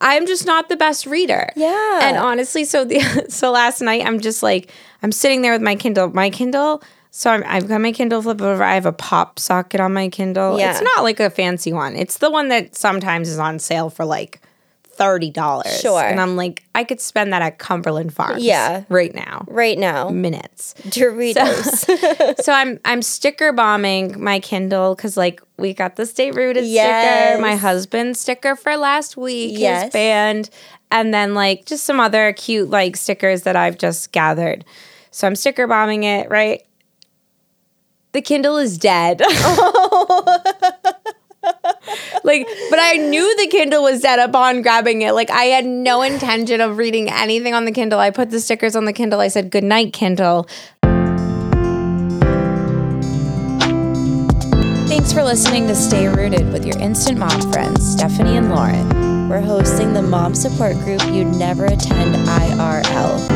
I'm just not the best reader. Yeah. And honestly, so the so last night I'm just like I'm sitting there with my Kindle. My Kindle. So I'm, I've got my Kindle flip over. I have a pop socket on my Kindle. Yeah. It's not like a fancy one. It's the one that sometimes is on sale for like thirty dollars. Sure. And I'm like, I could spend that at Cumberland Farms. Yeah. Right now. right now. Minutes. Doritos. so I'm I'm sticker bombing my Kindle because like we got the Stay Rooted Yes. sticker, my husband's sticker for last week, Yes. his band, and then like just some other cute like stickers that I've just gathered. So I'm sticker bombing it, right? The Kindle is dead. like, but I knew the Kindle was dead upon grabbing it. Like, I had no intention of reading anything on the Kindle. I put the stickers on the Kindle. I said, Good night, Kindle. Thanks for listening to Stay Rooted with your instant mom friends, Stephani and Lauren. We're hosting the mom support group you'd never attend IRL.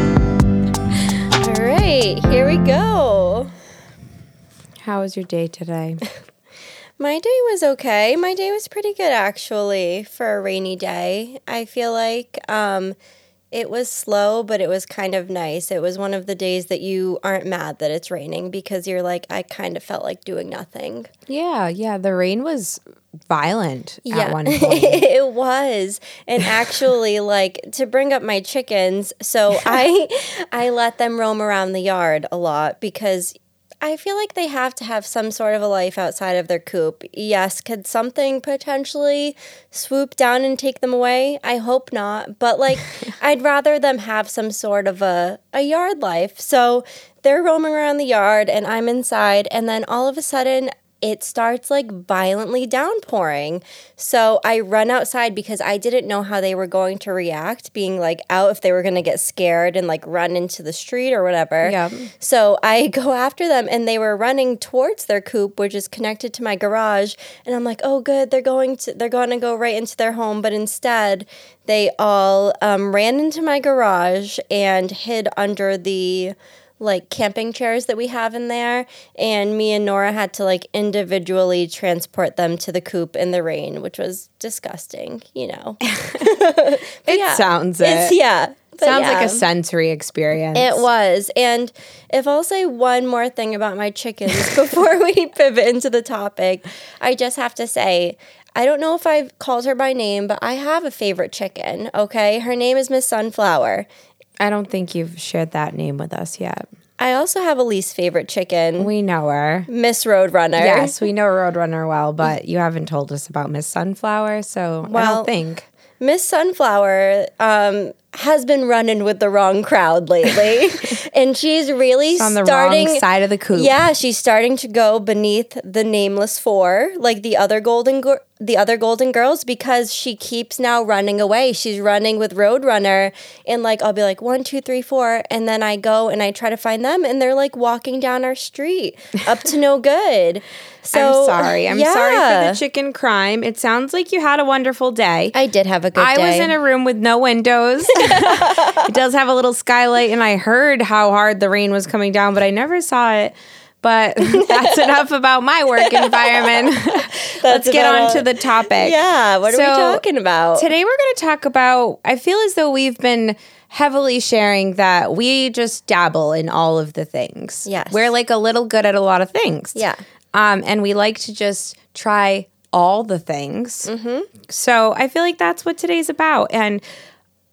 All right, here we go. How was your day today? My day was okay. My day was pretty good actually for a rainy day. I feel like um, it was slow, but it was kind of nice. It was one of the days that you aren't mad that it's raining because you're like, I kind of felt like doing nothing. Yeah, yeah. The rain was violent at one point. it was. And actually like to bring up my chickens, so I I let them roam around the yard a lot because I feel like they have to have some sort of a life outside of their coop. Yes, could something potentially swoop down and take them away? I hope not. But like I'd rather them have some sort of a, a yard life. So they're roaming around the yard and I'm inside and then all of a sudden it starts like violently downpouring. So I run outside because I didn't know how they were going to react, being like out if they were going to get scared and like run into the street or whatever. Yeah. So I go after them and they were running towards their coop, which is connected to my garage. And I'm like, oh, good, they're going to they're going to go right into their home. But instead, they all um, ran into my garage and hid under the like camping chairs that we have in there and me and Nora had to like individually transport them to the coop in the rain which was disgusting you know It yeah. sounds it's it. yeah But Sounds yeah. like a sensory experience. It was. And if I'll say one more thing about my chickens before we pivot into the topic, I just have to say, I don't know if I've called her by name, but I have a favorite chicken, okay? Her name is Miss Sunflower. I don't think you've shared that name with us yet. I also have a least favorite chicken, We know her. Miss Roadrunner. Yes, we know Roadrunner well, but you haven't told us about Miss Sunflower, so I Well, don't think. Miss Sunflower um, has been running with the wrong crowd lately, and she's really on the starting wrong side of the coop. Yeah, she's starting to go beneath the nameless four, like the other golden the other golden girls, because she keeps now running away. She's running with Roadrunner, and like I'll be like one, two, three, four, and then I go and I try to find them, and they're like walking down our street, up to no good. So I'm sorry. I'm sorry for the chicken crime. It sounds like you had a wonderful day. I did have a good I day. I was in a room with no windows. it does have a little skylight, and I heard how hard the rain was coming down, but I never saw it. But that's enough about my work environment. Let's get on to the topic. Yeah, what are we talking about? Today we're going to talk about. I feel as though we've been heavily sharing that we just dabble in all of the things. Yes. we're like a little good at a lot of things. Yeah. um, and we like to just try all the things. Mm-hmm. So I feel like that's what today's about, and.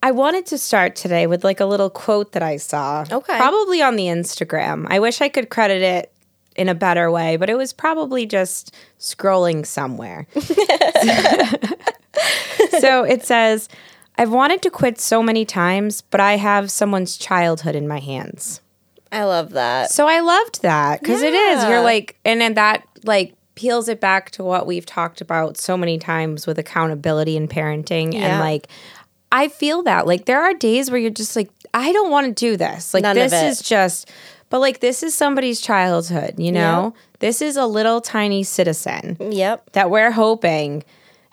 I wanted to start today with like a little quote that I saw. Okay. Probably on the Instagram. I wish I could credit it in a better way, but it was probably just scrolling somewhere. so it says, I've wanted to quit so many times, but I have someone's childhood in my hands. I love that. So I loved that because it is. Yeah. You're like, and then that like peels it back to what we've talked about so many times with accountability and parenting. Yeah. And like, I feel that. Like, there are days where you're just like, I don't want to do this. Like, None this is just, but like, this is somebody's childhood, you know? This is a little tiny citizen Yep. that we're hoping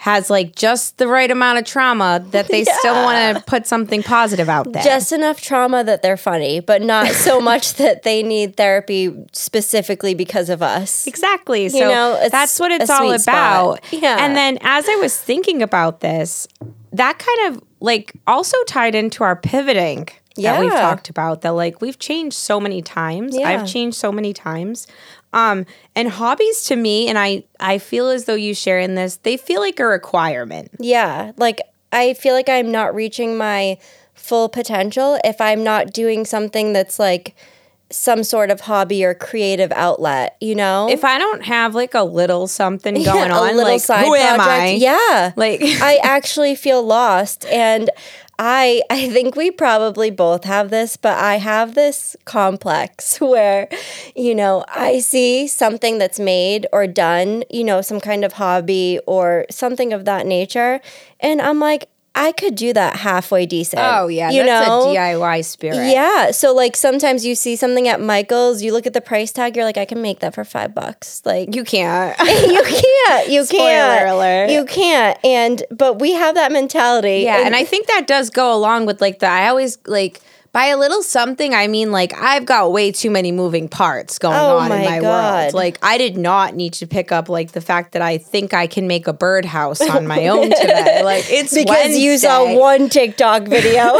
has like just the right amount of trauma that they still want to put something positive out there. Just enough trauma that they're funny, but not so much that they need therapy specifically because of us. Exactly. So know, that's what it's all spot. about. Yeah. And then as I was thinking about this, that kind of like also tied into our pivoting that we've talked about that like we've changed so many times. Yeah. I've changed so many times. Um and hobbies to me and I I feel as though you share in this, they feel like a requirement. Yeah, like I feel like I'm not reaching my full potential if I'm not doing something that's like some sort of hobby or creative outlet, you know? If I don't have like a little something Yeah, going a on, little like side who am project. I? Yeah. Like I actually feel lost and I I think we probably both have this, but I have this complex where you know, I see something that's made or done, you know, some kind of hobby or something of that nature, and I'm like I could do that halfway decent. Oh yeah, you that's know? a DIY spirit. Yeah. So like sometimes you see something at Michael's, you look at the price tag, you're like, I can make that for five bucks. Like You can't. you can't. You Spoiler can't. alert. You can't. And but we have that mentality. Yeah, and I think that does go along with like the I always like by a little something I mean like I've got way too many moving parts going Oh on in my my God. world. Like I did not need to pick up like the fact that I think I can make a birdhouse on my own today. Like it's because you saw one TikTok video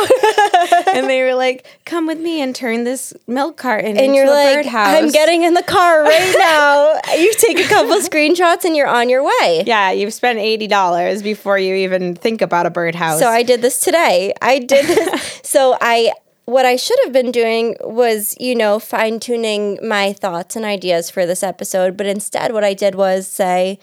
and they were like, "Come with me and turn this milk carton and into you're a like, birdhouse." I'm getting in the car right now. you take a couple screenshots and you're on your way. Yeah, you've spent eighty dollars before you even think about a birdhouse. So I did this today. I did this. so I what I should have been doing was, you know, fine tuning my thoughts and ideas for this episode, but instead what I did was say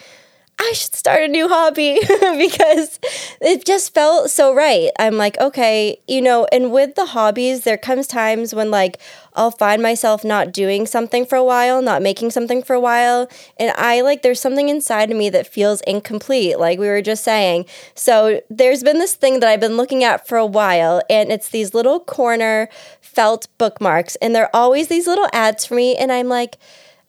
I should start a new hobby because it just felt so right. I'm like, okay, you know, and with the hobbies, there comes times when like I'll find myself not doing something for a while, not making something for a while, and I like there's something inside of me that feels incomplete, like we were just saying. So there's been this thing that I've been looking at for a while, and it's these little corner felt bookmarks, and they're always these little ads for me, and I'm like,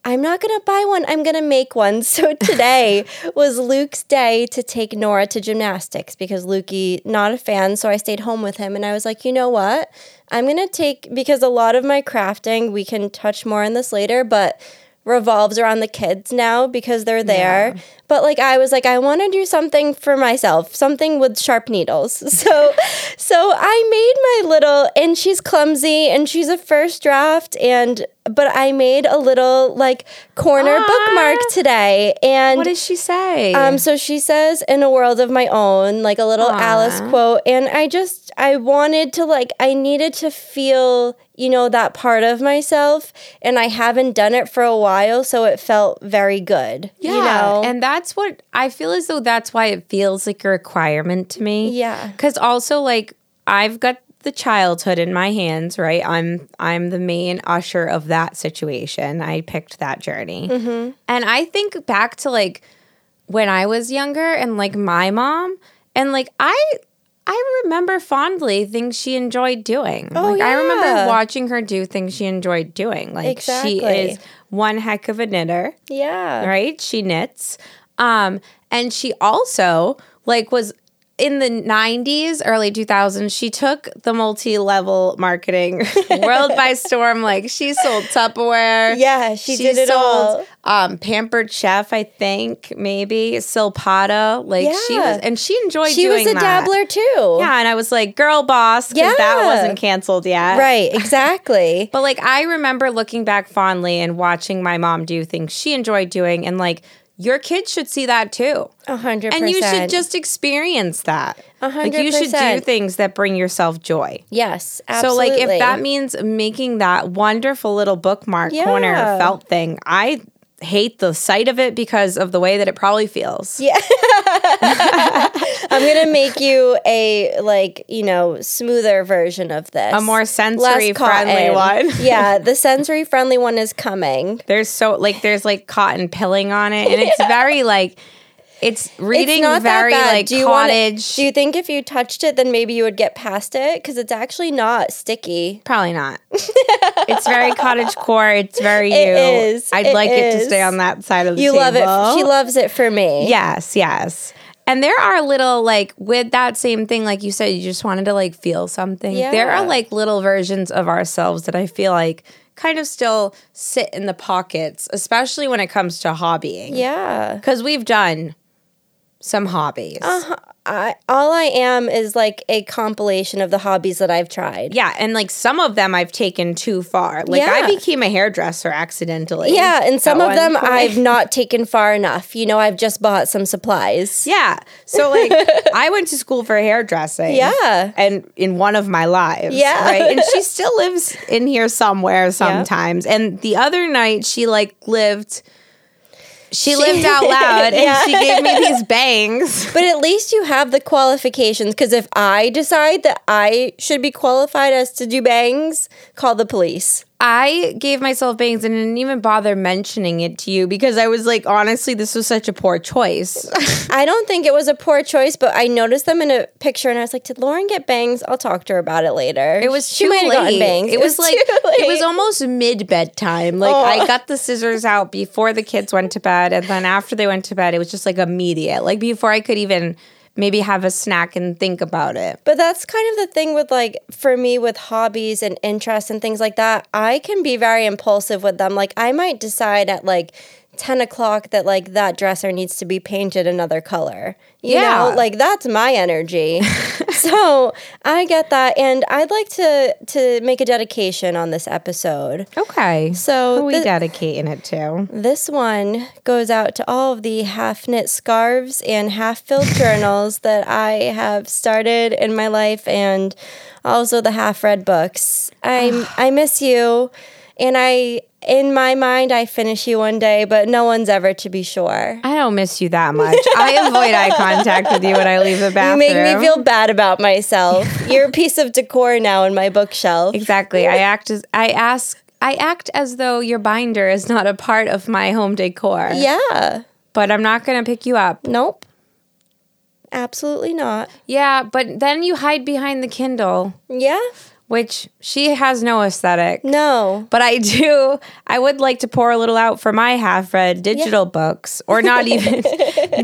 I'm not going to buy one. I'm going to make one. So today was Luke's day to take Nora to gymnastics because Lukey not a fan, so I stayed home with him and I was like, "You know what? I'm going to take because a lot of my crafting, we can touch more on this later, but revolves around the kids now because they're there. But like I was like I want to do something for myself, something with sharp needles. So so I made my little and she's clumsy and she's a first draft and but I made a little like corner Aw. bookmark today and what does she say? um, so she says, "In a world of my own," like a little. Alice quote, and I just I wanted to like I needed to feel you know that part of myself, and I haven't done it for a while, so it felt very good. yeah, you know, and that's what I feel as though that's why it feels like a requirement to me. Yeah. because also like I've got the childhood in my hands, right? I'm I'm the main usher of that situation. I picked that journey, Mm-hmm. and I think back to like when I was younger and like my mom, and like I. I remember fondly things she enjoyed doing. Oh, like I remember watching her do things she enjoyed doing. Like she is one heck of a knitter yeah, right? She knits. Um, and she also like was in the 90s, early 2000s, she took the multi-level marketing world by storm. Like she sold Tupperware. Yeah, she did it all. Um, Pampered Chef, I think, maybe Silpada. Like she was, and she enjoyed She was a that. dabbler too. Yeah, and I was like, girl boss, because that wasn't canceled yet. right, exactly. But like I remember looking back fondly and watching my mom do things she enjoyed doing and like your kids should see that too. A hundred And you should just experience that. A hundred Like you should do things that bring yourself joy. yes, absolutely. So like if that means making that wonderful little bookmark corner felt thing, I hate the sight of it because of the way that it probably feels. Yeah. I'm gonna make you a like you know smoother version of this, A more sensory friendly one. yeah, the sensory friendly one is coming. There's so like there's like cotton pilling on it and it's very like it's reading it's not very that bad. like do you wanna- cottage. do you think if you touched it, then maybe you would get past it? Because it's actually not sticky. Probably not. it's very cottage core. It's very you. It is. I'd It like it to stay on that side of the You table. You love it. She loves it for me. Yes, yes. And there are little like with that same thing, like you said, you just wanted to like feel something. There are like little versions of ourselves that I feel like kind of still sit in the pockets, especially when it comes to hobbying. Yeah. Because we've done some hobbies. Uh, I, all I am is like a compilation of the hobbies that I've tried. Yeah, and like some of them I've taken too far. Like I became a hairdresser accidentally. Yeah, and some of them point. I've not taken far enough. You know, I've just bought some supplies. Yeah. So like I went to school for hairdressing. Yeah. And in one of my lives. Yeah. Right. And she still lives in here somewhere sometimes. And the other night she like lived she, lived out loud and Yeah. she gave me these bangs. But at least you have the qualifications because if I decide that I should be qualified as to do bangs, call the police. I gave myself bangs and didn't even bother mentioning it to you because I was like, honestly, this was such a poor choice. I don't think it was a poor choice, but I noticed them in a picture and I was like, did Lauren get bangs? I'll talk to her about it later. It was she too might have gotten bangs. It was like it was almost mid bedtime. Like Oh. I got the scissors out before the kids went to bed, and then after they went to bed, it was just like immediate. Like before I could even maybe have a snack and think about it. But that's kind of the thing with like for me with hobbies and interests and things like that. I can be very impulsive with them. Like I might decide at like 10 o'clock that like that dresser needs to be painted another color. You Yeah. know, like that's my energy. so I get that. And I'd like to to make a dedication on this episode. Okay. So Who are we thi- dedicating it to? This one goes out to all of the half knit scarves and half filled journals that I have started in my life and also the half read books. I I miss you and I in my mind I finish you one day, but no one's ever to be sure. I don't miss you that much. I avoid eye contact with you when I leave the bathroom. You make me feel bad about myself. You're a piece of decor now in my bookshelf. exactly. I act as I ask. I act as though your binder is not a part of my home decor. Yeah. But I'm not going to pick you up. Nope. Absolutely not. Yeah, but then you hide behind the Kindle. Yeah? Which she has no aesthetic. No. But I do, I would like to pour a little out for my half read digital books, or not even.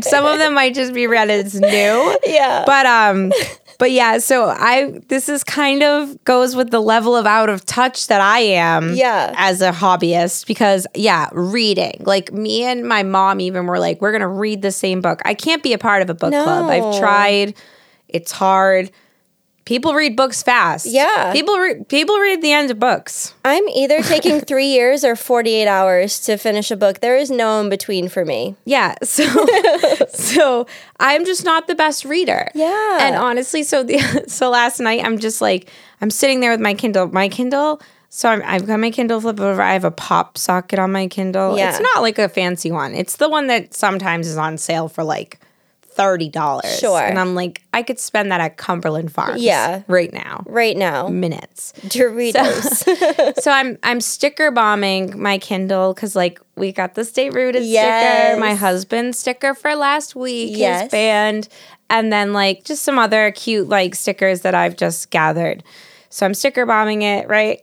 some of them might just be read as new. Yeah. But, um, but yeah, so I, this is kind of goes with the level of out of touch that I am Yeah. as a hobbyist because, yeah, reading. Like me and my mom even were like, we're going to read the same book. I can't be a part of a book club. I've tried, it's hard. People read books fast. Yeah. People re- people read the end of books. I'm either taking three years or 48 hours to finish a book. There is no in between for me. Yeah. So so I'm just not the best reader. Yeah. And honestly, so the so last night I'm just like I'm sitting there with my Kindle. My Kindle so I'm, I've got my Kindle flip over. I have a pop socket on my Kindle. Yeah. It's not like a fancy one. It's the one that sometimes is on sale for like thirty dollars. Sure. And I'm like, I could spend that at Cumberland Farms. Yeah. Right now. Right now, Minutes. Doritos. so I'm I'm sticker bombing my Kindle because like we got the Stay Rooted Yes. sticker, my husband's sticker for last week, Yes. his band, and then like just some other cute like stickers that I've just gathered. So I'm sticker bombing it, right?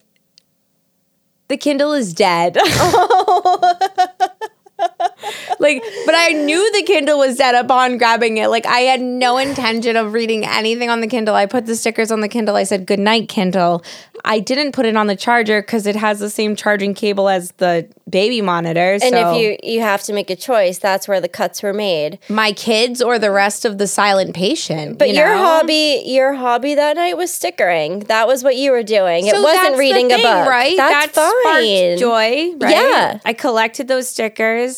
The Kindle is dead. like, but I knew the Kindle was dead upon grabbing it. Like, I had no intention of reading anything on the Kindle. I put the stickers on the Kindle. I said, Good night, Kindle. I didn't put it on the charger because it has the same charging cable as the baby monitor. and so if you you have to make a choice, that's where the cuts were made. my kids or the rest of the silent patient. But you your know? hobby, your hobby that night was stickering. That was what you were doing. it wasn't reading thing, a book, right? That's that fine. joy, right? Yeah. I collected those stickers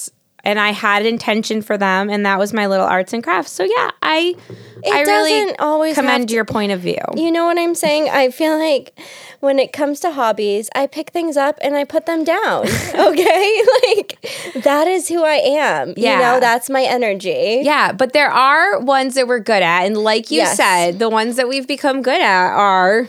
and I had intention for them, and that was my little arts and crafts. So yeah, I It I really always commend to- your point of view. You know what I'm saying? I feel like when it comes to hobbies, I pick things up and I put them down. Okay? like that is who I am. You Yeah. know, that's my energy. Yeah, but there are ones that we're good at, and like you Yes. said, the ones that we've become good at are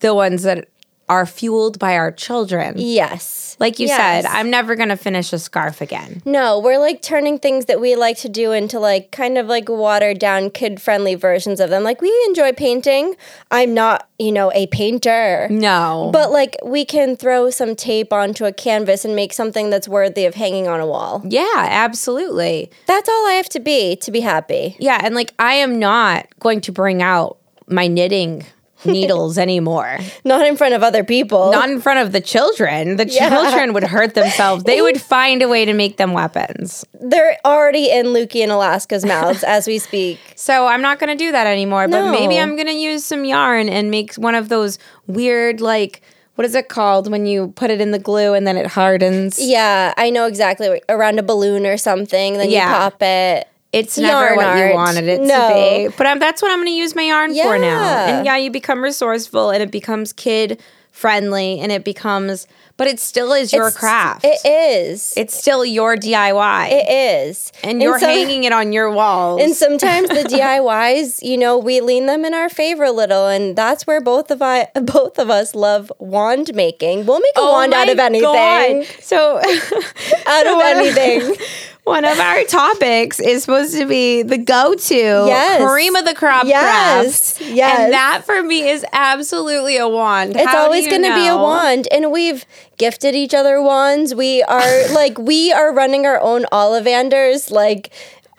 the ones that are fueled by our children. Yes. Like you Yes. said, I'm never gonna finish a scarf again. No, we're like turning things that we like to do into like kind of like watered down kid friendly versions of them. Like we enjoy painting. I'm not, you know, a painter. No, But like we can throw some tape onto a canvas and make something that's worthy of hanging on a wall. yeah, absolutely. That's all I have to be to be happy. Yeah, and like I am not going to bring out my knitting needles anymore. Not in front of other people. Not in front of the children. The Yeah. children would hurt themselves. They would find a way to make them weapons. They're already in Lukey and Alaska's mouths as we speak. So I'm not going to do that anymore. But maybe I'm going to use some yarn and make one of those weird, like, what is it called when you put it in the glue and then it hardens? Yeah, I know exactly. Around a balloon or something, then Yeah. you pop it. It's never Yarn what art. you wanted it No. to be. But that's what I'm going to use my yarn for now. And yeah, you become resourceful and it becomes kid friendly and it becomes, but it still is your It's- craft. It is. it's still your DIY. It is. and you're some- hanging it on your walls. And sometimes the DIYs, you know, we lean them in our favor a little, and that's where both of I, both of us love wand making. We'll make a Oh wand out of anything. God. So Out of- anything. One of our topics is supposed to be the go-to Yes. cream of the crop Yes. craft. Yes. And that for me is absolutely a wand. It's How always going to be a wand, and we've gifted each other wands. We are like we are running our own Ollivanders like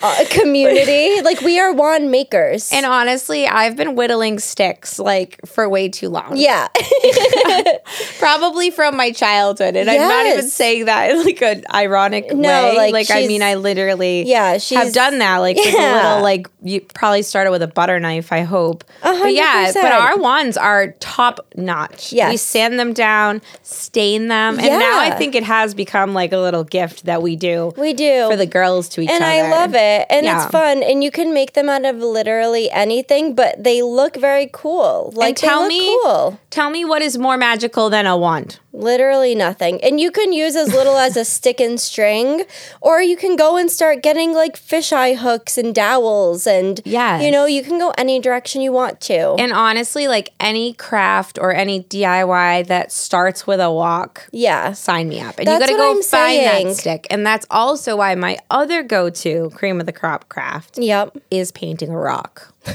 uh, community. like we are wand makers. And honestly, I've been whittling sticks like for way too long. yeah, Probably from my childhood. And I'm not even saying that in like an ironic No, way. like, Like, I mean, I literally Yeah, have done that. Like with a Yeah. little, like, you probably started with a butter knife, I hope. But hundred yeah, but our wands are top notch. Yeah. We sand them down, stain them. And now I think it has become like a little gift that we do we do for the girls to each and other. And I love it, and Yeah. it's fun, and you can make them out of literally anything, but they look very cool. Like And tell me, cool. tell me what is more magical than a wand? Literally nothing. And you can use as little as a stick and string, or you can go and start getting like fisheye hooks and dowels. And, yeah, you know, you can go any direction you want to. And honestly, like any craft or any DIY that starts with a walk, yeah. sign me up. And That's you got to go I'm find saying. that stick. And that's also why my other go to cream of the crop craft Yep. is painting a rock.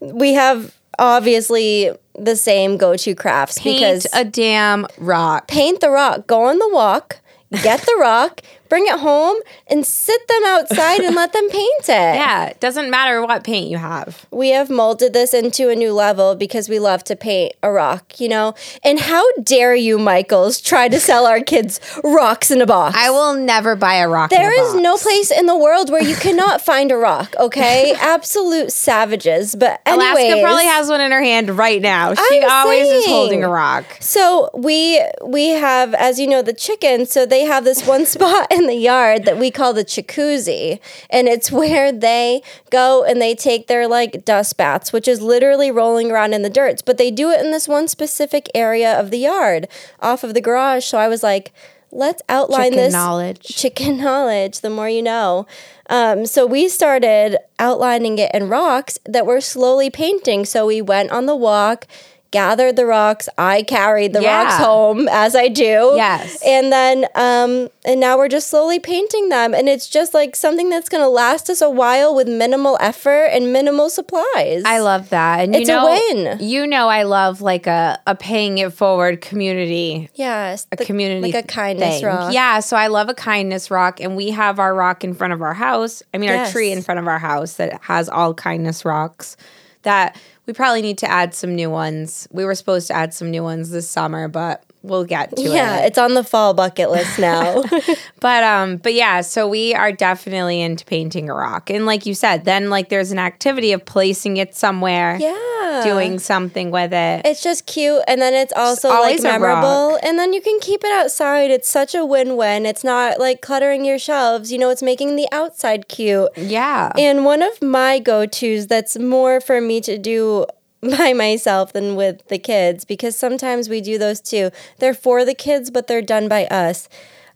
We have obviously the same go to crafts Paint because a damn rock. paint the rock, go on the walk, get the rock, bring it home, and sit them outside and let them paint it. Yeah, it doesn't matter what paint you have. We have molded this into a new level because we love to paint a rock, you know? And how dare you, Michaels, try to sell our kids rocks in a box? I will never buy a rock. in a There is no place in the world where you cannot find a rock, okay? Absolute savages. But anyways, Alaska probably has one in her hand right now. She I'm always is holding a rock. So we we have, as you know, the chickens. So they have this one spot in the yard that we call the jacuzzi, and it's where they go and they take their like dust baths, which is literally rolling around in the dirt. But they do it in this one specific area of the yard, off of the garage. So I was like, let's outline Chicken this knowledge. chicken knowledge. The more you know. Um, so we started outlining it in rocks that we're slowly painting. So we went on the walk, gathered the rocks. I carried the Yeah. rocks home as I do. Yes. And then, um, and now we're just slowly painting them. And it's just like something that's going to last us a while with minimal effort and minimal supplies. I love that. And It's you a win. You know, I love like a, a paying it forward community Yes. a community Like a kindness thing. rock. Yeah, so I love a kindness rock, and we have our rock in front of our house. I mean, Yes. our tree in front of our house that has all kindness rocks. That we probably need to add some new ones. We were supposed to add some new ones this summer, but we'll get to Yeah, it. Yeah, it's on the fall bucket list now. But um, but yeah, so we are definitely into painting a rock, and like you said, then like there's an activity of placing it somewhere, yeah. doing something with it. It's just cute, and then it's also always like memorable, and then you can keep it outside. It's such a win-win. It's not like cluttering your shelves. You know, it's making the outside cute. yeah, And one of my go-tos that's more for me to do by myself than with the kids because sometimes we do those too. They're for the kids, but they're done by us.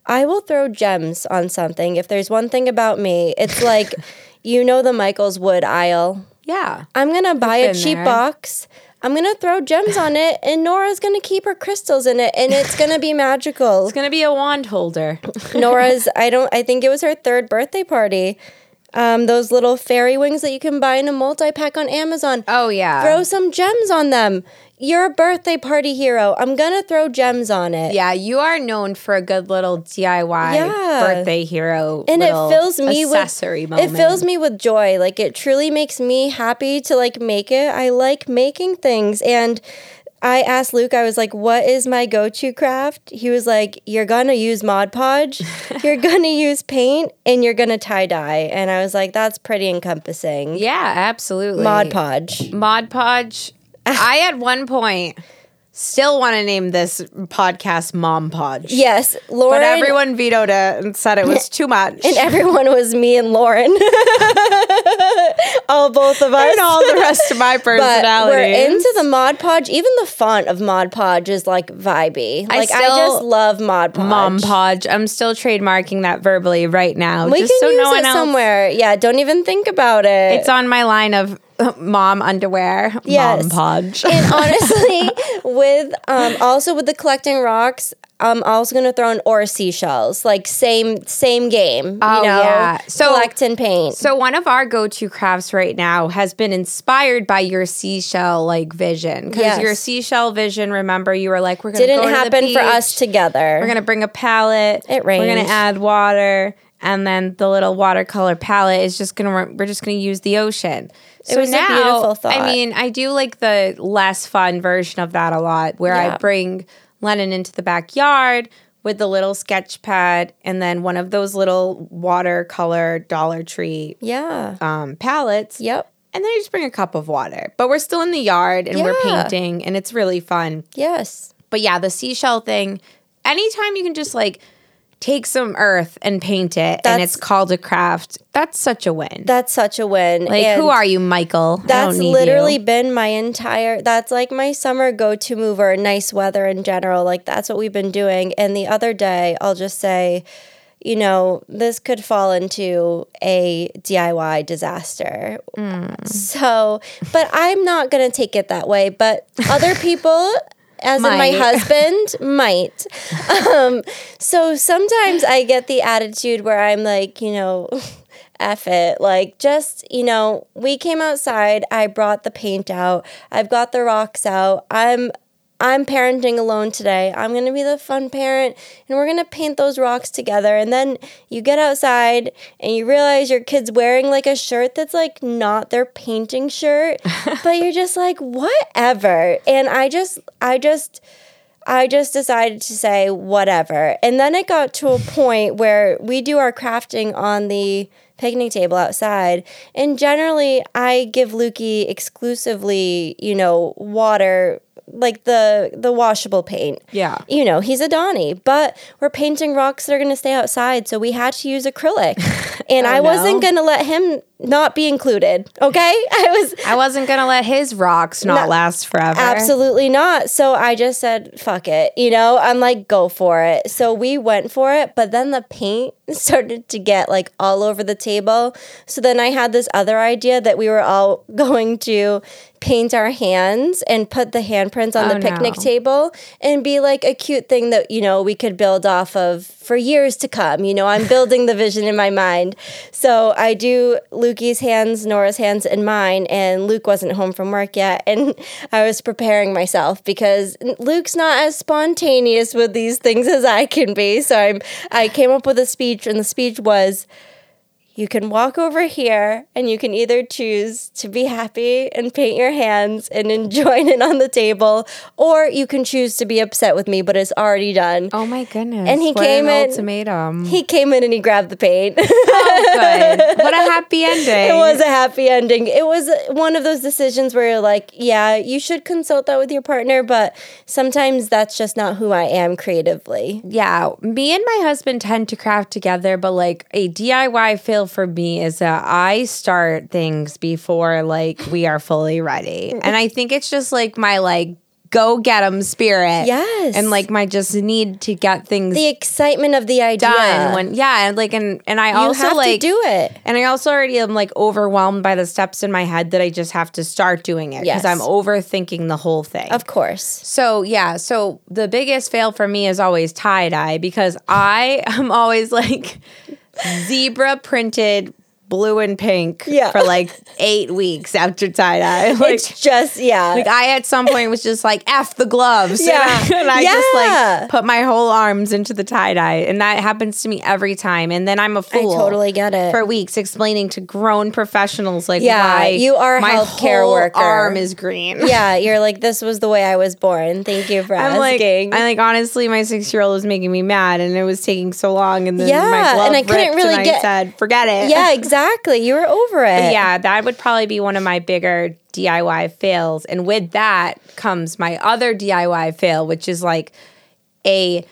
I will throw gems on something. If there's one thing about me, it's like you know the Michael's Wood aisle. yeah. I'm gonna buy a cheap there. box. I'm gonna throw gems on it, and Nora's gonna keep her crystals in it, and it's gonna be magical. It's gonna be a wand holder. Nora's, I don't, I think it was her third birthday party. Um, those little fairy wings that you can buy in a multi pack on Amazon. Oh yeah. Throw some gems on them. you're a birthday party hero. I'm gonna throw gems on it. Yeah, you are known for a good little DIY Yeah. birthday hero, and it fills me with moment. it fills me with joy like it truly makes me happy to like make it i like making things and i asked luke i was like what is my go-to craft he was like you're gonna use mod podge you're gonna use paint and you're gonna tie dye and i was like that's pretty encompassing Yeah, absolutely. mod podge Mod Podge. I at one point still want to name this podcast Mom Podge. yes lauren But everyone vetoed it and said it was too much. and everyone was me and lauren all both of us And all the rest of my personality. we're into the Mod Podge. Even the font of Mod Podge is like vibey. Like I, still- just love Mod Podge. Mom Podge. I'm still trademarking that verbally right now. We just can so use no one it else. somewhere. Yeah, don't even think about it. It's on my line of mom underwear. Yes. Mom Podge. and honestly, with um, also with the collecting rocks, I'm also gonna throw in or seashells. Like same same game. Oh, you know, yeah. So- collect and paint. So one of our go-to crafts right now has been inspired by your seashell like vision because Yes. your seashell vision. Remember, you were like, we're gonna Didn't go to happen for us together. We're gonna bring a palette. It We're gonna add water, and then the little watercolor palette is just gonna. We're just gonna use the ocean. So was a beautiful thought. I mean, I do like the less fun version of that a lot, where I bring Lennon into the backyard with the little sketch pad and then one of those little watercolor Dollar Tree yeah. um, palettes. Yep. And then I just bring a cup of water. But we're still in the yard and we're painting and it's really fun. Yes. But yeah, the seashell thing, anytime you can just like take some earth and paint it and it's called a craft, that's such a win. That's such a win. like, And who are you, Michael? That's literally you. been my entire that's like my summer go-to mover, nice weather in general. Like that's what we've been doing. And the other day, I'll just say, you know, this could fall into a DIY disaster. Mm. So, but I'm not going to take it that way, but other people as in my husband might. Um, so sometimes I get the attitude where I'm like, you know, F it. Like, just, you know, we came outside. I brought the paint out. I've got the rocks out. I'm. I'm parenting alone today. I'm going to be the fun parent and we're going to paint those rocks together. And then you get outside and you realize your kid's wearing like a shirt that's like not their painting shirt, but you're just like, whatever. And I just, I just, I just decided to say whatever. And then it got to a point where we do our crafting on the picnic table outside. And generally, I give Lukey exclusively, you know, water like the the washable paint. Yeah. You know, he's a Donnie, but we're painting rocks that are going to stay outside, so we had to use acrylic. And Oh, I wasn't no. going to let him not be included, okay? I was I wasn't to let his rocks not No, last forever. Absolutely not. So I just said, fuck it. You know, I'm like, go for it. So we went for it, but then the paint started to get like all over the table. So then I had this other idea that we were all going to paint our hands and put the handprints on Oh, the picnic no. table and be like a cute thing that, you know, we could build off of for years to come. You know, I'm building the vision in my mind. So I do Lukey's hands, Nora's hands, and mine. And Luke wasn't home from work yet. And I was preparing myself because Luke's not as spontaneous with these things as I can be. So I'm I came up with a speech, and the speech was you can walk over here and you can either choose to be happy and paint your hands and enjoy it on the table, or you can choose to be upset with me, but it's already done. Oh my goodness. And he what came an in- ultimatum. He came in and he grabbed the paint. Oh, good. What a happy ending. it was a happy ending. It was one of those decisions where you're like, yeah, you should consult that with your partner, but sometimes that's just not who I am creatively. Yeah, me and my husband tend to craft together, but like a DIY fail for me is that I start things before like we are fully ready. And I think it's just like my like go get them spirit. Yes. And like my just need to get things The excitement of the idea. done when yeah, and like and and I you also have like to do it. and I also already am like overwhelmed by the steps in my head that I just have to start doing it because Yes. I'm overthinking the whole thing. Of course. So yeah, so the biggest fail for me is always tie dye because I am always like zebra printed blue and pink Yeah. for like eight weeks after tie dye. Like, it's just yeah. like I at some point was just like F the gloves. Yeah. and I Yeah. just like put my whole arms into the tie dye. And that happens to me every time. And then I'm a fool. I totally get it. For weeks explaining to grown professionals like Yeah, why you are a my healthcare whole worker. arm is green. yeah, you're like this was the way I was born. Thank you for I'm like, asking. I like honestly, my six year old was making me mad, and it was taking so long, and then Yeah, my glove and I couldn't really and get- I said, "Forget it." yeah, exactly. You were over it. yeah, that would probably be one of my bigger DIY fails, and with that comes my other DIY fail, which is like a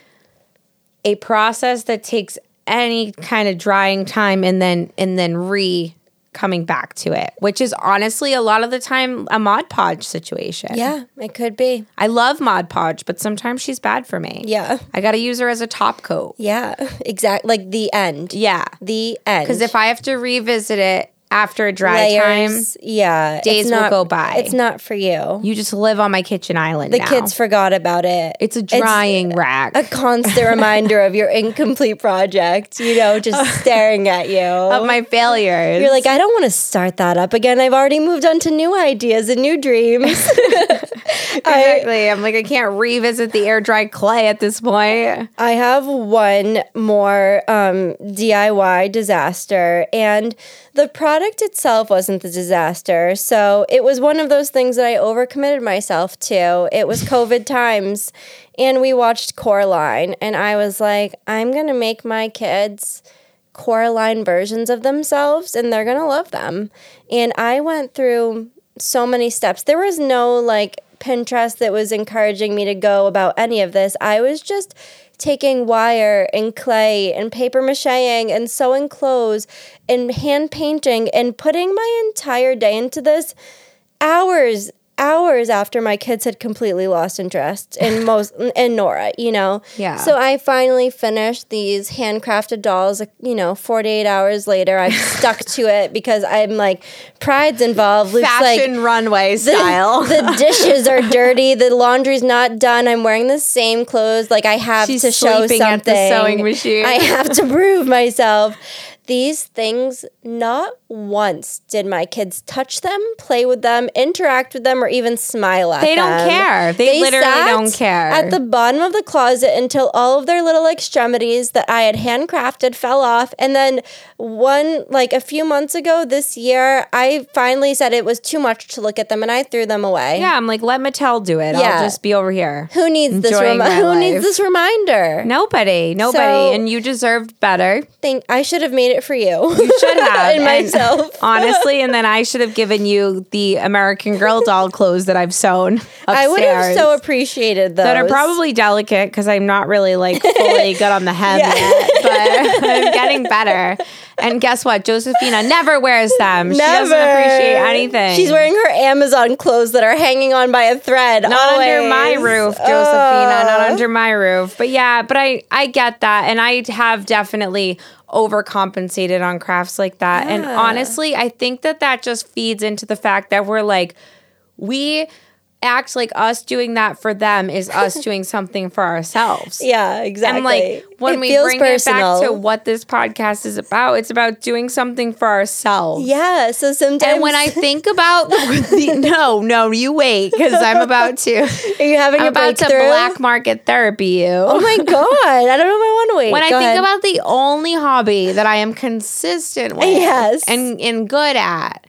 a process that takes any kind of drying time, and then and then re coming back to it, which is honestly a lot of the time a Mod Podge situation. Yeah, it could be. I love Mod Podge, but sometimes she's bad for me. Yeah. I got to use her as a top coat. Yeah, exactly. Like the end. Yeah. The end. Because if I have to revisit it after a dry time, yeah, days it's will not- go by. It's not for you. you just live on my kitchen island. the now. kids forgot about it. It's a drying rack. a constant reminder of your incomplete project. You know, just staring at you. of my failures. You're like, I don't want to start that up again. I've already moved on to new ideas and new dreams. exactly. I'm like, I can't revisit the air dry clay at this point. I have one more um, DIY disaster, and the product itself wasn't the disaster. So it was one of those things that I overcommitted myself to. It was COVID times, and we watched Coraline, and I was like, I'm going to make my kids. Coraline versions of themselves and they're gonna love them. And I went through so many steps. There was no like Pinterest that was encouraging me to go about any of this. I was just taking wire and clay and paper macheing and sewing clothes and hand painting and putting my entire day into this hours hours after my kids had completely lost interest in most in Nora, you know. Yeah. So I finally finished these handcrafted dolls, you know, 48 hours later. I've stuck to it because I'm like pride's involved. Luke's Fashion like runway style. the dishes are dirty, the laundry's not done. I'm wearing the same clothes. Like I have She's to show something. at the sewing machine. I have to prove myself. These things, not once did my kids touch them, play with them, interact with them, or even smile at them. They don't care. They literally sat don't care. At the bottom of the closet until all of their little extremities that I had handcrafted fell off. And then one, like a few months ago this year, I finally said it was too much to look at them and I threw them away. yeah, I'm like, let Mattel do it. Yeah. I'll just be over here. Who needs this? My who life. needs this reminder? Nobody, nobody. So- and you deserved better. Think I should have made it for you. You should have. and And myself. honestly, and then I should have given you the American Girl doll clothes that I've sewn upstairs. I would have so appreciated those. that are probably delicate because I'm not really like fully good on the hem yet, but I'm getting better. And guess what? Josefina never wears them. She doesn't appreciate anything. She's wearing her Amazon clothes that are hanging on by a thread. not under my roof, Josefina. Not Oh. under my roof. But yeah, but I I get that, and I have definitely overcompensated on crafts like that. And honestly, I think that that just feeds into the fact that we're like we act like us doing that for them is us doing something for ourselves. Yeah, exactly. And like when It we bring personal. it back to what this podcast is about, it's about doing something for ourselves. Yeah, so sometimes And when I think about the, no, no, you wait because I'm about to. are you having I'm a about to black market therapy you. Oh my god, I don't know if I want to wait. when I think ahead. about the only hobby that I am consistent with Yes. and, and good at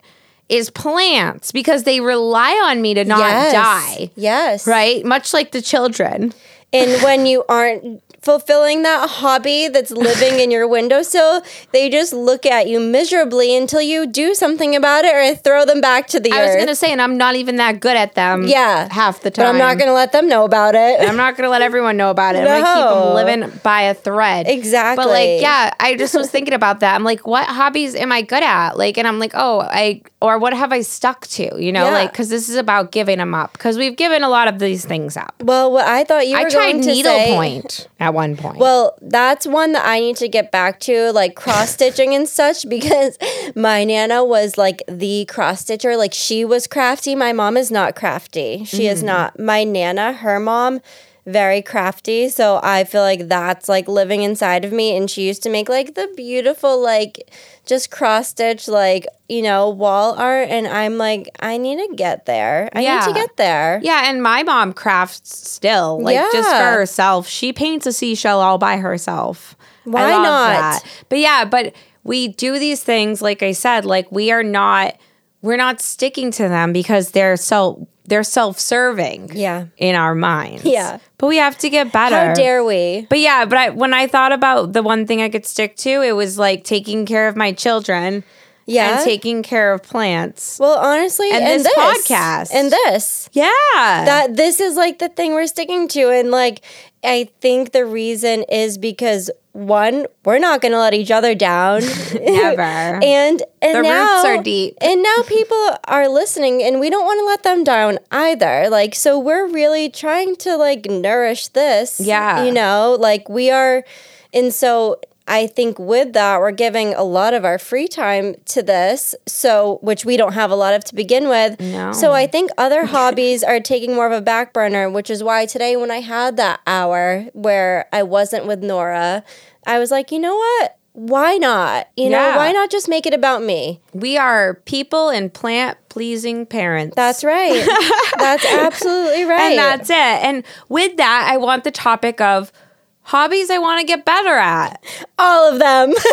is plants because they rely on me to not yes. die. Yes. Right? Much like the children. And when you aren't fulfilling that hobby that's living in your windowsill, they just look at you miserably until you do something about it or throw them back to the I was going to say, and I'm not even that good at them. yeah. Half the time. But I'm not going to let them know about it. I'm not gonna let everyone know about it. I'm gonna keep No. them living by a thread. Exactly. But like, yeah, I just was thinking about that. I'm like, what hobbies am I good at? Like, and I'm like, oh, I or what have I stuck to? You know, Yeah. like because this is about giving them up because we've given a lot of these things up. well, what I thought you were I tried going to say. At one point. Well, that's one that I need to get back to, like cross stitching and such, because my nana was like the cross stitcher. Like she was crafty. My mom is not crafty. She Mm. is not. My nana, her mom, very crafty. So I feel like that's like living inside of me. And she used to make like the beautiful, like just cross stitch, like, you know, wall art. And I'm like, I need to get there. I need to get there. Yeah, and my mom crafts still, like just for herself. She paints a seashell all by herself. Why not? that. But yeah, but we do these things, like I said, like we are not, we're not sticking to them because they're so they're self-serving. Yeah. in our minds. Yeah. but we have to get better. How dare we? But yeah, but I, when I thought about the one thing I could stick to, it was like taking care of my children Yeah. and taking care of plants. well, honestly, And and, this this, podcast. and this. yeah, that this is like the thing we're sticking to and like i think the reason is because one we're not going to let each other down Never. and and The now roots are deep. and now people are listening and we don't want to let them down either like so we're really trying to like nourish this Yeah. you know like we are and so I think with that, we're giving a lot of our free time to this, so which we don't have a lot of to begin with. No. So I think other hobbies are taking more of a back burner, which is why today, when I had that hour where I wasn't with Nora, I was like, you know what? Why not? You know, why not just make it about me? we are people and plant pleasing parents. That's right. That's absolutely right. and that's it. And with that, I want the topic of hobbies I want to get better at. all of them.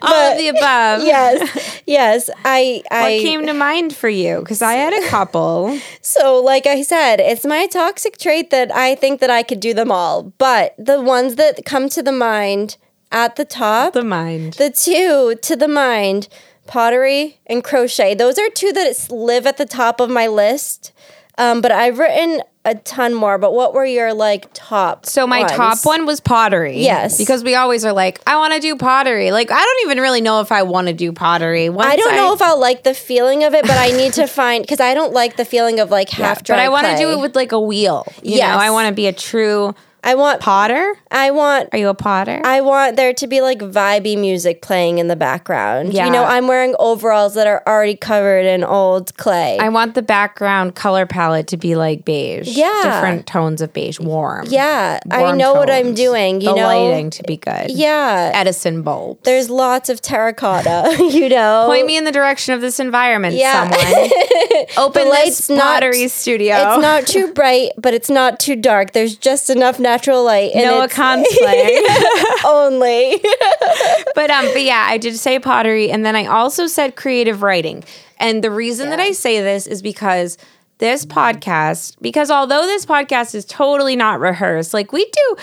All of the above. yes, yes. I, What I came to mind for you? Because I had a couple. So, like I said, it's my toxic trait that I think that I could do them all. But the ones that come to the mind at the top, the mind. the two to the mind, pottery and crochet. Those are two that live at the top of my list. Um, but I've written a ton more. But what were your like top? So my ones? top one was pottery. Yes. Because we always are like, I want to do pottery. Like I don't even really know if I want to do pottery. Once I don't know if I'll like the feeling of it, but I need to find because I don't like the feeling of like half dry. but I want to do it with like a wheel. You Yes. know, I want to be a true I want. potter. I want Are you a potter? I want there to be like vibey music playing in the background. Yeah. You know, I'm wearing overalls that are already covered in old clay. I want the background color palette to be like beige. Yeah. Different tones of beige, warm. yeah, I Warm know what I'm doing. You the know, lighting to be good. Yeah. Edison bulbs. There's lots of terracotta, you know. Point me in the direction of this environment, Yeah. someone. Open The this light's not- pottery studio. It's not too bright, but it's not too dark. There's just enough natural light. And Noah playing. only. but um, but yeah, I did say pottery, and then I also said creative writing. And the reason that I say this is because this podcast, because although this podcast is totally not rehearsed, like we do,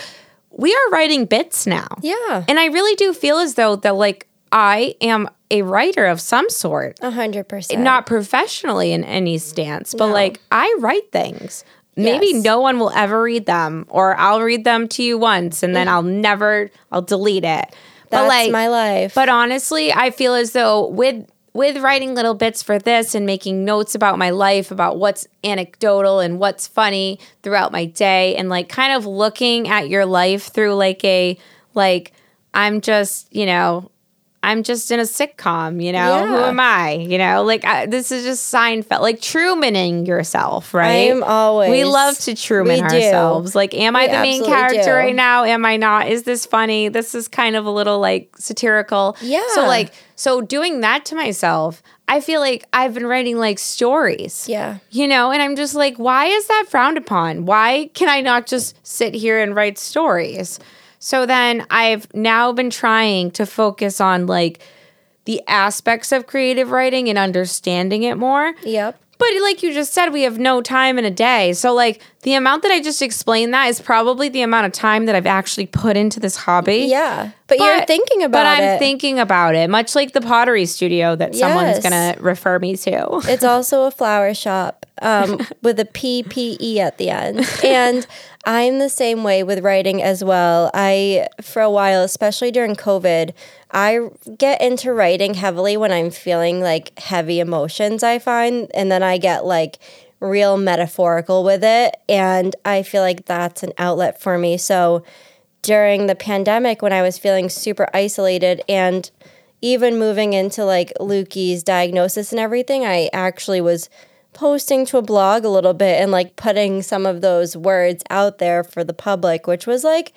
we are writing bits now. yeah. And I really do feel as though that like I am a writer of some sort. A hundred percent. Not professionally in any stance, but No. like I write things. Maybe Yes. no one will ever read them, or I'll read them to you once and then I'll never, I'll delete it. Mm. That's but like, my life. but honestly, I feel as though with with writing little bits for this and making notes about my life, about what's anecdotal and what's funny throughout my day, and like kind of looking at your life through like a like I'm just you know. I'm just in a sitcom, you know. Who am I? You know, like I, this is just Seinfeld, like Trumaning yourself, right? I am always. We love to Truman ourselves. Like, am I We the main character do. right now? Am I not? Is this funny? This is kind of a little like satirical. Yeah. So like, so doing that to myself, I feel like I've been writing like stories. Yeah. You know, and I'm just like, why is that frowned upon? Why can I not just sit here and write stories? So then I've now been trying to focus on like the aspects of creative writing and understanding it more. Yep. But like you just said, we have no time in a day. So like the amount that I just explained that is probably the amount of time that I've actually put into this hobby. Yeah. But, you're thinking about it. But I'm thinking about it, much like the pottery studio that someone's gonna refer me to. It's also a flower shop um, with a PPE at the end. And I'm the same way with writing as well. I, for a while, especially during COVID, I get into writing heavily when I'm feeling like heavy emotions, I find. And then I get like real metaphorical with it. And I feel like that's an outlet for me. So during the pandemic, when I was feeling super isolated and even moving into like Lukey's diagnosis and everything, I actually was posting to a blog a little bit and like putting some of those words out there for the public, which was like,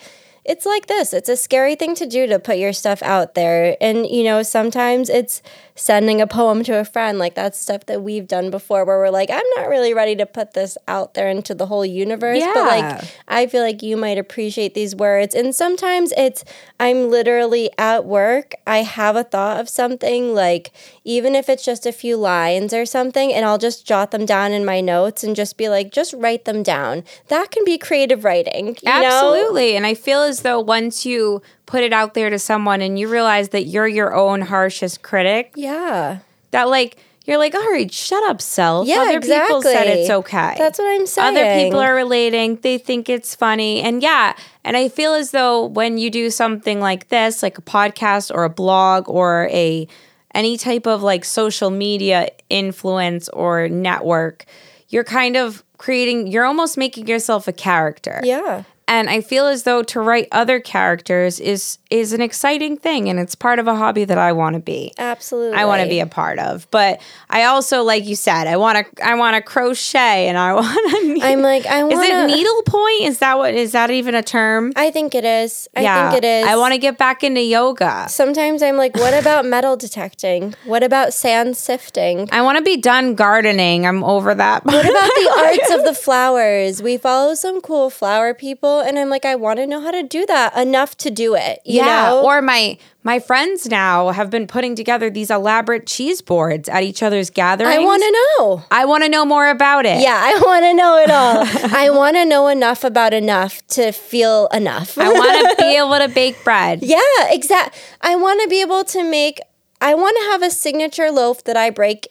it's like this. It's a scary thing to do to put your stuff out there. And, you know, sometimes it's sending a poem to a friend. Like that's stuff that we've done before where we're like, I'm not really ready to put this out there into the whole universe. But like, I feel like you might appreciate these words. And sometimes it's, I'm literally at work, I have a thought of something, like, even if it's just a few lines or something, and I'll just jot them down in my notes and just be like, just write them down. That can be creative writing. You Know? Absolutely. And I feel as though once you put it out there to someone and you realize that you're your own harshest critic, Yeah. that like you're like, all right, shut up, self. Yeah, Other people said it's okay. That's what I'm saying. Other people are relating. They think it's funny. And yeah, and I feel as though when you do something like this, like a podcast or a blog or a any type of like social media influence or network, you're kind of creating you're almost making yourself a character. Yeah. And I feel as though to write other characters is is an exciting thing and it's part of a hobby that I want to be. Absolutely. I want to be a part of. But I also, like you said, I want to. I want to crochet, and I want to. I'm like, I want Is it needlepoint? Is that what? Is that even a term? I think it is. I yeah, think it is. I want to get back into yoga. Sometimes I'm like, what about metal detecting? What about sand sifting? I want to be done gardening. I'm over that. What about the arts of the flowers? We follow some cool flower people, and I'm like, I want to know how to do that enough to do it. You yeah, know? or my my friends now have been putting together these elaborate cheese boards at each other's gatherings. I want to know. I want to know more about it. Yeah, I want to know it all. I want to know enough about enough to feel enough. I want to be able to bake bread. yeah, exactly. I want to be able to make. I want to have a signature loaf that I break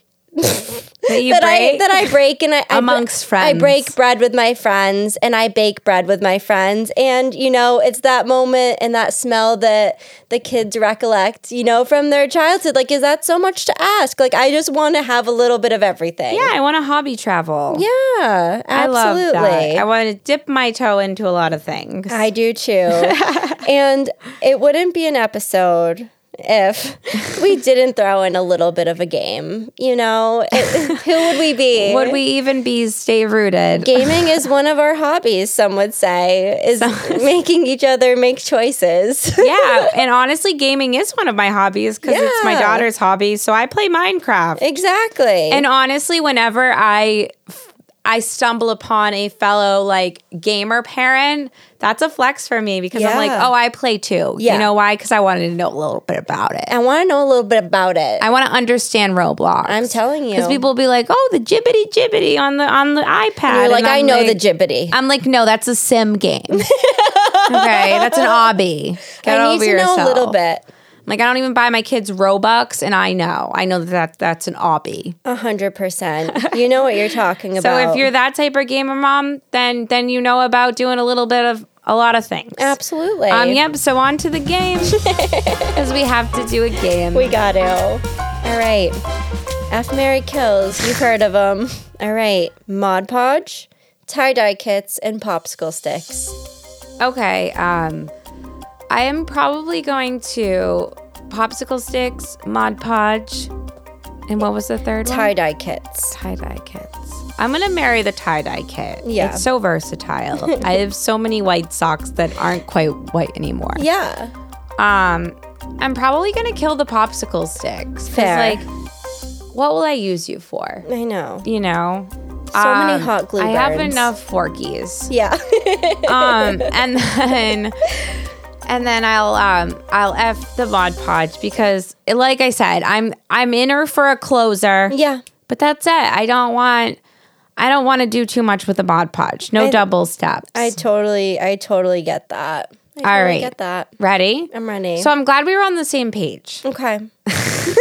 That you that break. I that I break and I I Amongst I friends. break bread with my friends and I bake bread with my friends and you know it's that moment and that smell that the kids recollect you know from their childhood like is that so much to ask like I just want to have a little bit of everything yeah, I want to hobby travel. yeah I love absolutely that. I want to dip my toe into a lot of things. I do too. and it wouldn't be an episode if we didn't throw in a little bit of a game. You know, It- who would we be? Would we even be stay rooted? Gaming is one of our hobbies, some would say, is making each other make choices. yeah, and honestly, gaming is one of my hobbies because it's my daughter's hobby. So I play Minecraft. exactly. And honestly, whenever I I stumble upon a fellow like gamer parent, that's a flex for me because I'm like, oh, I play too. Yeah. You know why? Because I wanted to know a little bit about it. I want to know a little bit about it. I want to understand Roblox. I'm telling you. because people will be like, oh, the jibbity jibbity on the on the iPad. You're like, And I know like- the jibbity. I'm like, no, that's a sim game. okay, that's an obby. Get I need over to yourself. know a little bit. Like I don't even buy my kids Robux, and I know, I know that, that that's an obby. A hundred percent. You know what you're talking about. So if you're that type of gamer mom, then then you know about doing a little bit of a lot of things. absolutely. Um. Yep. So on to the game, because we have to do a game. We got to. All right. F Mary Kills. You've heard of them. All right. Mod Podge, tie dye kits, and popsicle sticks. Okay. Um, I am probably going to popsicle sticks, Mod Podge, and what was the third one? Tie dye kits. tie dye kits. I'm gonna marry the tie dye kit. Yeah. it's so versatile. I have so many white socks that aren't quite white anymore. Yeah. Um, I'm probably gonna kill the popsicle sticks. Fair. Like, what will I use you for? I know. You know. So many Um, hot glue guns. I have burns. enough forkies. Yeah. Um, and then. And then I'll um I'll f the Mod Podge because, like I said, I'm I'm in her for a closer. yeah. But that's it. I don't want I don't want to do too much with the Mod Podge. No I- double steps. I totally, I totally get that. I totally All right. get that. Ready? I'm ready. So I'm glad we were on the same page. okay.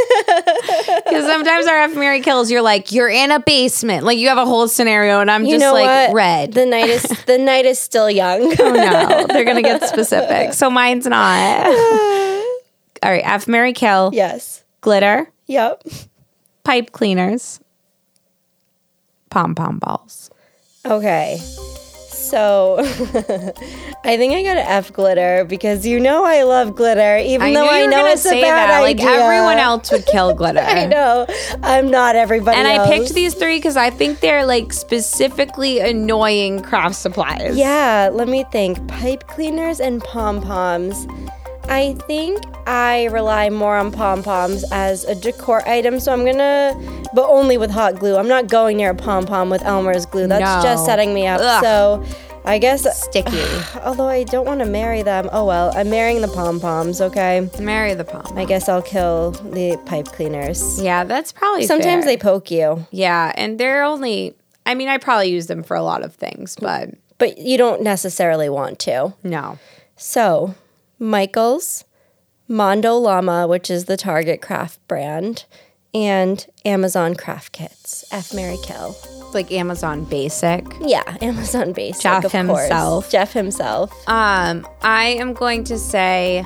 Because sometimes our F Mary kills, you're like, you're in a basement. Like you have a whole scenario and I'm You just know like what? red. The night is the night is still young. oh no. They're gonna get specific. So mine's not. All right, F Mary Kill, yes. glitter, Yep. pipe cleaners, pom pom balls. Okay. So I think I got an F glitter because you know I love glitter, even I though I know it's a say bad that. Like idea. everyone else would kill glitter. I know. I'm not everybody And I picked these three because I think they're like specifically annoying craft supplies. Yeah, let me think. Pipe cleaners and pom poms. I think I rely more on pom poms as a decor item, so I'm gonna, but only with hot glue. I'm not going near a pom pom with Elmer's glue. That's No. just setting me up. Ugh. So I guess, Sticky. although I don't want to marry them, oh well, I'm marrying the pom poms, okay? Marry the pom. I guess I'll kill the pipe cleaners. Yeah, that's probably Sometimes fair. they poke you, Yeah, and they're only. I mean, I probably use them for a lot of things, but but you don't necessarily want to. no. So, Michael's, Mondo Llama, which is the Target craft brand, and Amazon craft kits. F Mary Kill. Like Amazon Basic. Yeah, Amazon basic. Jeff of course. himself. Jeff himself. Um, I am going to say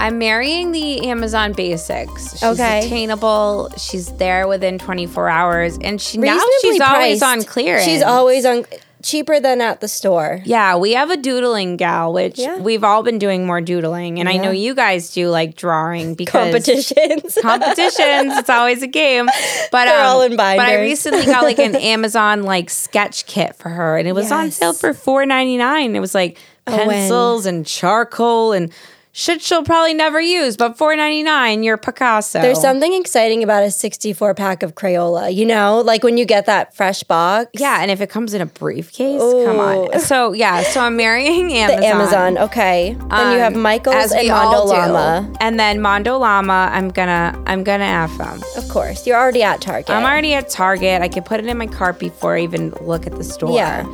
I'm marrying the Amazon Basics. She's Okay. attainable. She's there within 24 hours, and she now Reasonably she's always on clearance. She's always on cheaper than at the store. Yeah, we have a doodling gal, which Yeah. we've all been doing more doodling, and I know you guys do like drawing because Competitions. competitions. it's always a game, but They're um, all in binders. But I recently got like an Amazon like sketch kit for her, and it was on sale for four ninety nine. It was like pencils and charcoal and shit she'll probably never use, but four ninety nine. Your Picasso. There's something exciting about a 64 pack of Crayola, you know, like when you get that fresh box. yeah, and if it comes in a briefcase, come on. So yeah, so I'm marrying Amazon. The Amazon, okay. then you have Um, Michael's and Mondo. Llama. and then Mondo Llama. I'm gonna I'm gonna f them. Of course. You're already at Target. I'm already at Target. I can put it in my cart before I even look at the store. Yeah.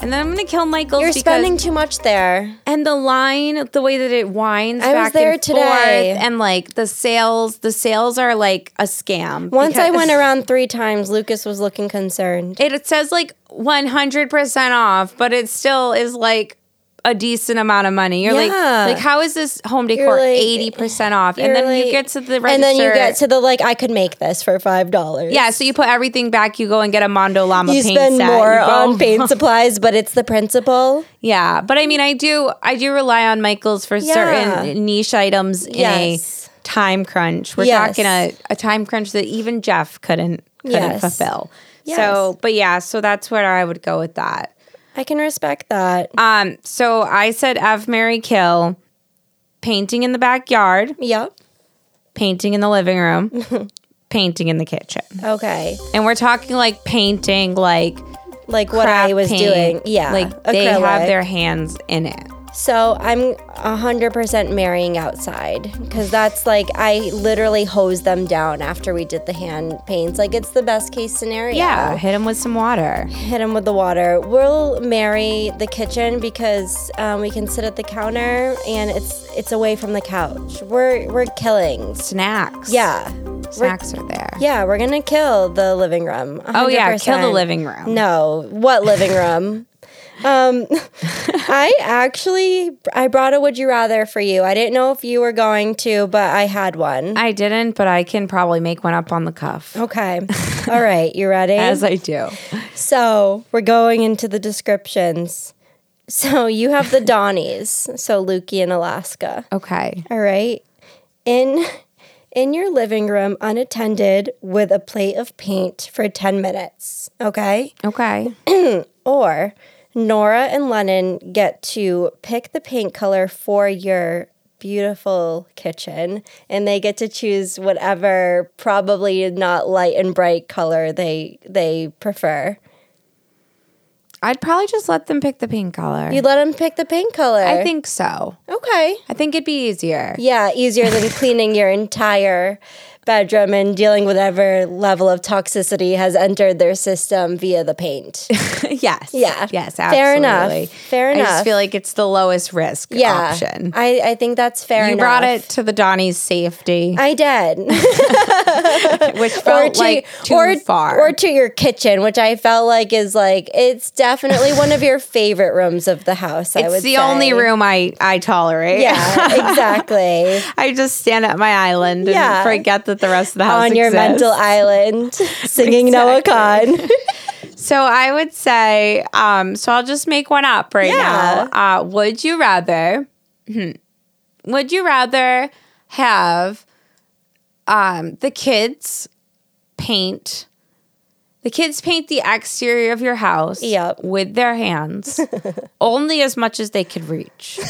And then I'm gonna kill Michael's You're because spending too much there. and the line, the way that it winds I was there and today. and like the sales, the sales are like a scam. Once I went around three times, Lucas was looking concerned. It, it says like 100 percent off, but it still is like a decent amount of money. You're Yeah. like, like how is this home decor like- 80 percent off? And then you get to the register, And then you get to the like, I could make this for five dollars. yeah. So you put everything back. You go and get a Mondo Llama You paint spend set. more You on paint supplies, but it's the principle. Yeah, but I mean, I do, I do rely on Michaels for Yeah. certain niche items in Yes. a time crunch. We're Yes. talking a, a time crunch that even Jeff couldn't couldn't Yes. fulfill. Yes. So, but yeah, so that's where I would go with that. I can respect that. Um, so I said F Mary Kill, painting in the backyard, Yep. painting in the living room, painting in the kitchen. Okay. And we're talking like painting like Like what craft I was paint. doing. Yeah. Like they have acrylic. their hands in it. So I'm 100% marrying outside because that's like I literally hosed them down after we did the hand paints. Like it's the best case scenario. Yeah, hit them with some water. Hit them with the water. We'll marry the kitchen because um, we can sit at the counter and it's it's away from the couch. We're we're killing. Snacks. Yeah. Snacks are there. Yeah, we're gonna kill the living room. Oh yeah, kill the living room. No, what living room? Um, I actually I brought a would you rather for you. I didn't know if you were going to, but I had one. I didn't, but I can probably make one up on the cuff. Okay. All right, you ready? As I do. so we're going into the descriptions. So you have the Donnies, so Lukey in Alaska. Okay. All right. In in your living room unattended with a plate of paint for 10 minutes. Okay? Okay. Or Nora and Lennon get to pick the paint color for your beautiful kitchen and they get to choose whatever probably not light and bright color they they prefer. I'd probably just let them pick the paint color. You let them pick the paint color. I think so. Okay. I think it'd be easier. Yeah, easier than cleaning your entire bedroom and dealing with whatever level of toxicity has entered their system via the paint. yes. Yeah. Yes, absolutely. Fair enough. Fair enough. I just feel like it's the lowest risk yeah. option. I, I think that's fair you enough. brought it to the Donnie's safety, I did. which felt like too or, far. Or to your kitchen, which I felt like is like it's definitely one of your favorite rooms of the house. I it's would the say. only room I, I tolerate. Yeah, exactly. I just stand at my island and Yeah. forget that the rest of the house On your exists. mental island, singing Noah Kahan. So I would say, um, so I'll just make one up right Yeah. now. Uh, would you rather? hmm, would you rather have um, the kids paint? The kids paint the exterior of your house Yep. with their hands only as much as they could reach.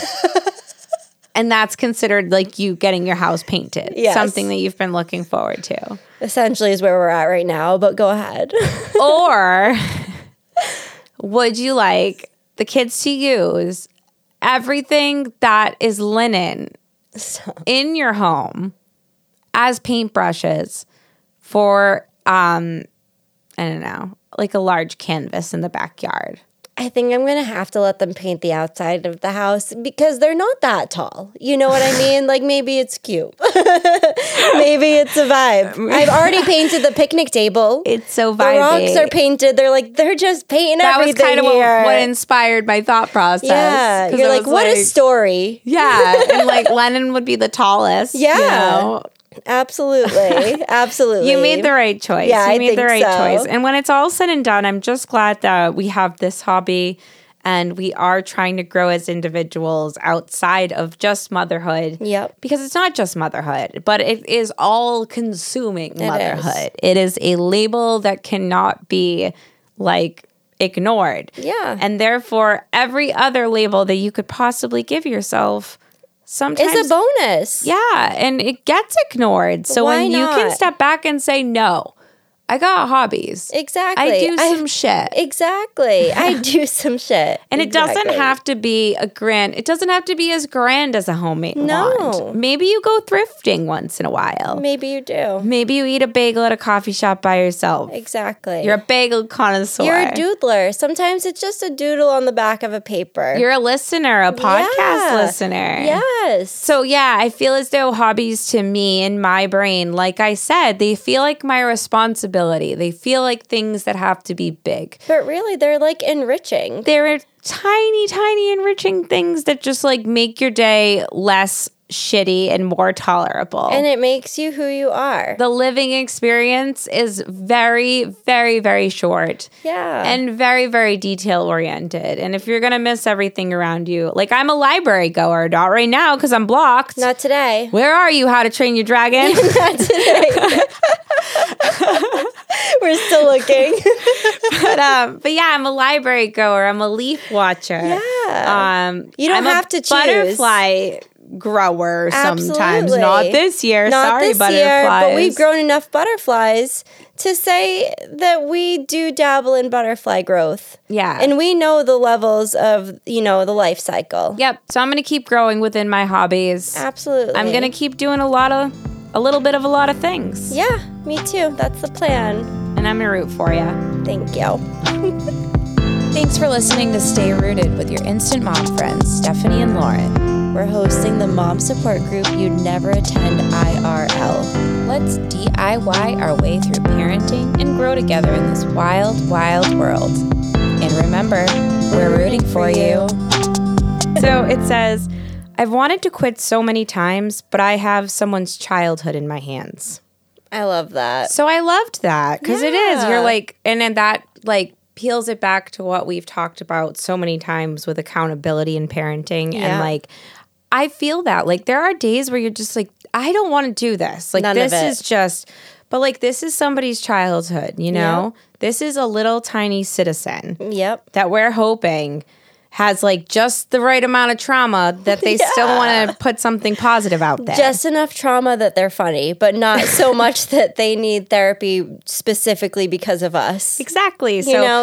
And that's considered like you getting your house painted. Yes. Something that you've been looking forward to. Essentially, is where we're at right now. But go ahead. or would you like the kids to use everything that is linen in your home as paintbrushes for um I don't know, like a large canvas in the backyard. I think I'm gonna have to let them paint the outside of the house because they're not that tall. You know what I mean? like maybe it's cute. maybe it's a vibe. Um, I've already painted the picnic table. It's so the rocks are painted. They're like they're just painting that was kind of what, what inspired my thought process. yeah, you're like, what a story. Yeah, and like Lennon would be the tallest. you Yeah. know? Absolutely, absolutely. You made the right choice. Yeah, you I made the right so. choice. And when it's all said and done, I'm just glad that we have this hobby and we are trying to grow as individuals outside of just motherhood. Yep. Because it's not just motherhood, but it is all consuming motherhood. It is a label that cannot be like ignored. Yeah. And therefore, every other label that you could possibly give yourself sometimes It's a bonus. yeah, and it gets ignored. So Why when you can step back and say, no, I got hobbies. Exactly. I do I- some shit. Exactly. I do some shit. and it doesn't have to be a grand, it doesn't have to be as grand as a homemade No. wand. Maybe you go thrifting once in a while. Maybe you do. Maybe you eat a bagel at a coffee shop by yourself. Exactly. You're a bagel connoisseur. You're a doodler. Sometimes it's just a doodle on the back of a paper. You're a listener, a podcast Yeah. listener. yes. So yeah, I feel as though hobbies to me in my brain, like I said, they feel like my responsibility. They feel like things that have to be big. but really, they're like enriching. They're tiny, tiny enriching things that just like make your day less shitty and more tolerable. And it makes you who you are. the living experience is very, very, very short. Yeah. And very, very detail oriented. And if you're going to miss everything around you, like I'm a library goer, not right now because I'm blocked. Not today. Where are you, How to Train Your Dragon? Not today. We're still looking. but, um, but yeah, I'm a library goer. I'm a leaf watcher. Yeah. Um, You don't I'm have to choose. Butterfly grower sometimes. Absolutely. Not this year. Not Sorry, this butterflies. year, but we've grown enough butterflies to say that we do dabble in butterfly growth. Yeah. And we know the levels of, you know, the life cycle. Yep. So I'm going to keep growing within my hobbies. Absolutely. I'm going to keep doing a lot of, a little bit of a lot of things. Yeah, me too. That's the plan. And I'm going to root for you. Thank you. Thanks for listening to Stay Rooted with your instant mom friends, Stephani and Lauren. We're hosting the mom support group you'd never attend IRL. Let's DIY our way through parenting and grow together in this wild, wild world. And remember, we're rooting for you. So it says, I've wanted to quit so many times, but I have someone's childhood in my hands. I love that. So I loved that because it is. You're like, and then that like peels it back to what we've talked about so many times with accountability and parenting. And like, I feel that. Like, there are days where you're just like, I don't want to do this. Like, None this is just, but like, this is somebody's childhood, you know? This is a little tiny citizen Yep. that we're hoping has like just the right amount of trauma that they still want to put something positive out there. Just enough trauma that they're funny, but not so much that they need therapy specifically because of us. exactly. So know,